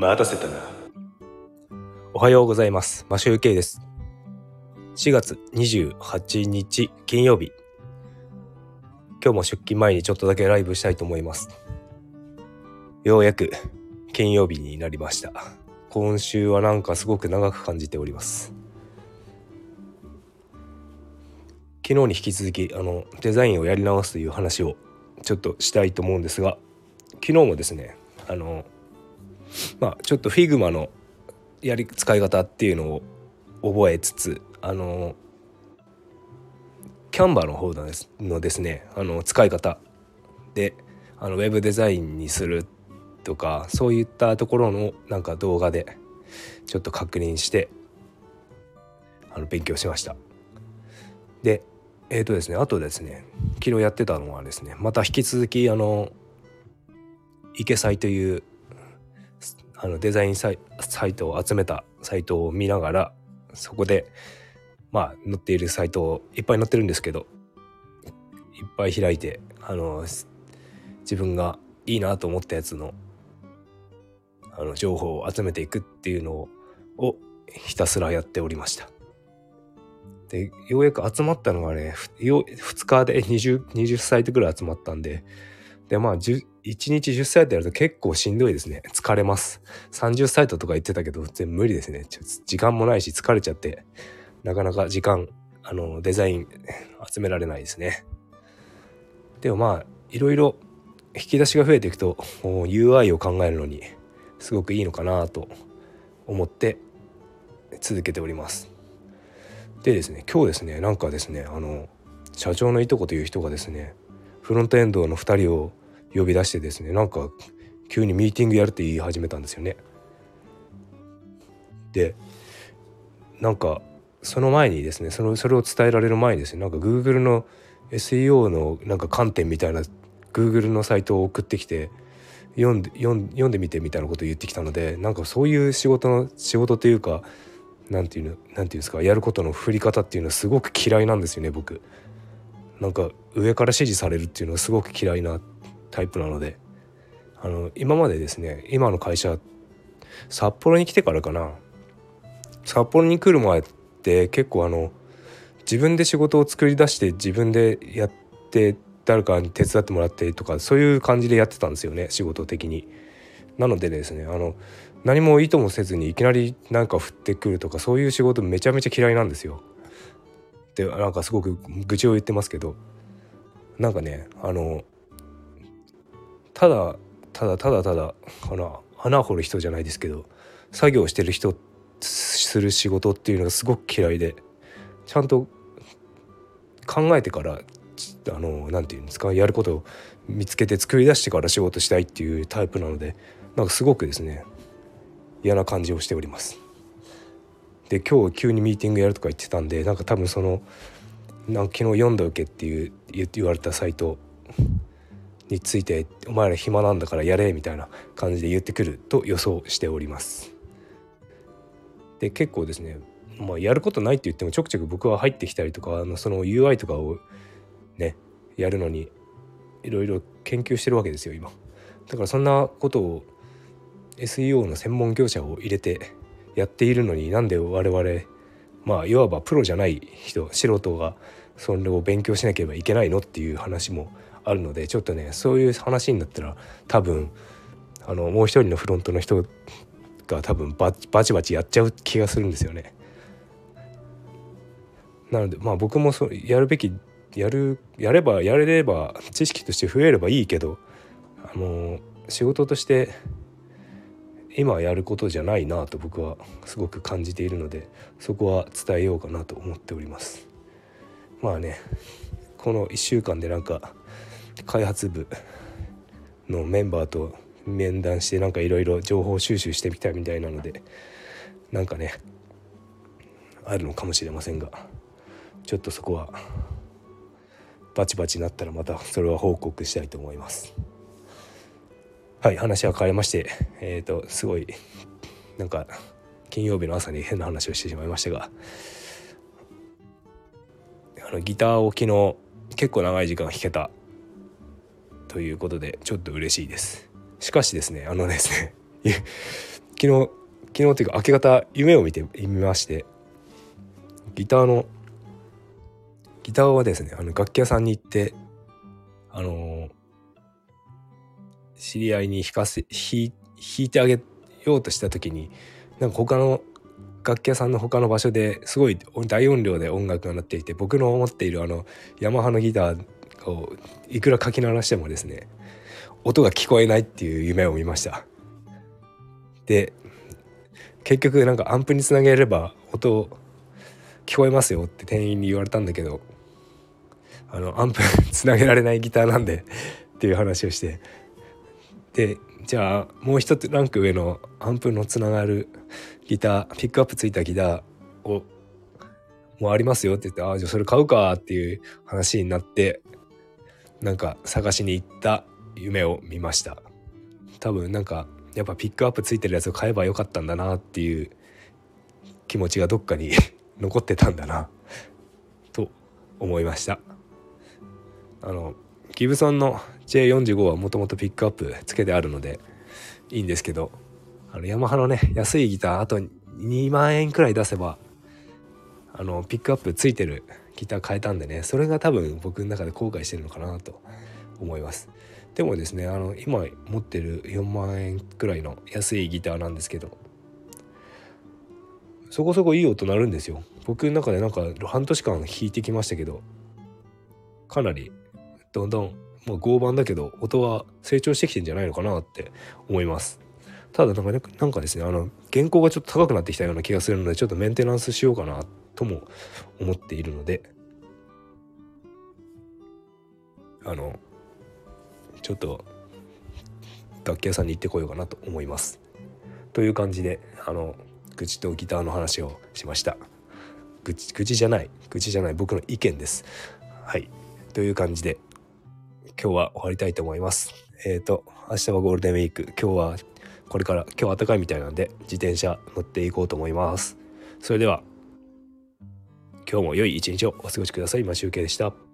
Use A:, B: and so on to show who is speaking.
A: 待たせたな。
B: おはようございます。マシュウケイです。4月28日金曜日。今日も出勤前にちょっとだけライブしたいと思います。ようやく金曜日になりました。今週はなんかすごく長く感じております。昨日に引き続きあのデザインをやり直すという話をちょっとしたいと思うんですが昨日もですねあのまあちょっと Figma のやり使い方っていうのを覚えつつあのキャンバーの方のですねあの使い方であのウェブデザインにするとかそういったところのなんか動画でちょっと確認してあの勉強しました。でえっ、ー、とですねあとですね昨日やってたのはですねまた引き続きあの池祭というあのデザインサイサイトを集めたサイトを見ながらそこでまあ載っているサイトをいっぱい載ってるんですけどいっぱい開いてあの自分がいいなと思ったやつのあの情報を集めていくっていうのをひたすらやっておりました。でようやく集まったのがね2日で 20, 20サイトぐらい集まったんででまあ1日10サイトやると結構しんどいですね。疲れます。30サイトとか言ってたけど全然無理ですね。時間もないし疲れちゃって。なかなか時間あのデザイン 集められないですね。でもまあいろいろ引き出しが増えていくと UI を考えるのにすごくいいのかなと思って続けております。でですね今日ですねなんかですねあの社長のいとこという人がですねフロントエンドの2人を呼び出してですねなんか急にミーティングやるって言い始めたんですよね。でなんかその前にですねそのそれを伝えられる前にですねなんか Google の SEO のなんか観点みたいな Google のサイトを送ってきて読んで読ん読んでみてみたいなことを言ってきたのでなんかそういう仕事の仕事というかなんていうのなんていうんですかやることの振り方っていうのはすごく嫌いなんですよね僕。なんか上から指示されるっていうのはすごく嫌いなタイプなのであの今までですね今の会社札幌に来てからかな札幌に来る前って結構あの自分で仕事を作り出して自分でやって誰かに手伝ってもらってとかそういう感じでやってたんですよね仕事的に。なのでですねあの何も意図もせずにいきなり何か降ってくるとかそういう仕事めちゃめちゃ嫌いなんですよ。でなんかすごく愚痴を言ってますけどなんかねあのただただただただかな穴掘る人じゃないですけど作業してる人する仕事っていうのがすごく嫌いでちゃんと考えてからあのなんて言うんですかやることを見つけて作り出してから仕事したいっていうタイプなのでなんかすごくですね嫌な感じをしております。で今日急にミーティングやるとか言ってたんでなんか多分そのなんか昨日読んでおけっていう言われたサイトについてお前ら暇なんだからやれみたいな感じで言ってくると予想しております。で結構ですね、まあ、やることないって言ってもちょくちょく僕は入ってきたりとかあのその UI とかをねやるのにいろいろ研究してるわけですよ今。だからそんなことを SEO の専門業者を入れてやっているのになんで我々まあいわばプロじゃない人素人がそれを勉強しなければいけないのっていう話もあるのでちょっとねそういう話になったら多分あのもう一人のフロントの人が多分バチバチやっちゃう気がするんですよね。なのでまあ僕もそやるべきやるやればやれれば知識として増えればいいけどあの仕事として今やることじゃないなと僕はすごく感じているのでそこは伝えようかなと思っておりますまあねこの1週間でなんか開発部のメンバーと面談してなんかいろいろ情報収集してみたみたいなのでなんかねあるのかもしれませんがちょっとそこはバチバチになったらまたそれは報告したいと思います。はい話は変えましてえっ、ー、とすごいなんか金曜日の朝に変な話をしてしまいましたがあのギターを昨日結構長い時間弾けたということでちょっと嬉しいです。しかしですねあのですね 昨日昨日というか明け方夢を見てみましてギターのギターはですねあの楽器屋さんに行ってあのー、知り合いに弾かせ弾いてあげようとした時になんか他の楽器屋さんの他の場所ですごい大音量で音楽が鳴っていて僕の持っているあのヤマハのギターをいくらかき鳴らしてもですね音が聞こえないっていう夢を見ました。で結局なんかアンプにつなげれば音聞こえますよって店員に言われたんだけどあのアンプつなげられないギターなんでっていう話をして。でじゃあもう一つランク上のアンプのつながるギターピックアップついたギターをもうありますよって言ってああじゃあそれ買うかっていう話になってなんか探しに行った夢を見ました。多分なんかやっぱピックアップついてるやつを買えばよかったんだなっていう気持ちがどっかに 残ってたんだな。と思いました。あのギブソンの J45 はもともとピックアップつけてあるのでいいんですけどあのヤマハのね安いギターあと2万円くらい出せばあのピックアップついてるギター変えたんでねそれが多分僕の中で後悔してるのかなと思います。でもですねあの今持ってる4万円くらいの安いギターなんですけどそこそこいい音鳴るんですよ。僕の中でなんか半年間弾いてきましたけどかなりどんどんまあ合板だけど音は成長してきてんじゃないのかなって思います。ただなんかねなんかですねあの原稿がちょっと高くなってきたような気がするのでちょっとメンテナンスしようかなとも思っているのであのちょっと楽器屋さんに行ってこようかなと思います。という感じであの愚痴とギターの話をしました。愚痴愚痴じゃない愚痴じゃない僕の意見です。はいという感じで今日は終わりたいと思います。えっ、ー、と明日はゴールデンウィーク今日はこれから今日暖かいみたいなんで自転車乗っていこうと思います。それでは今日も良い一日をお過ごしください。待ち受けでした。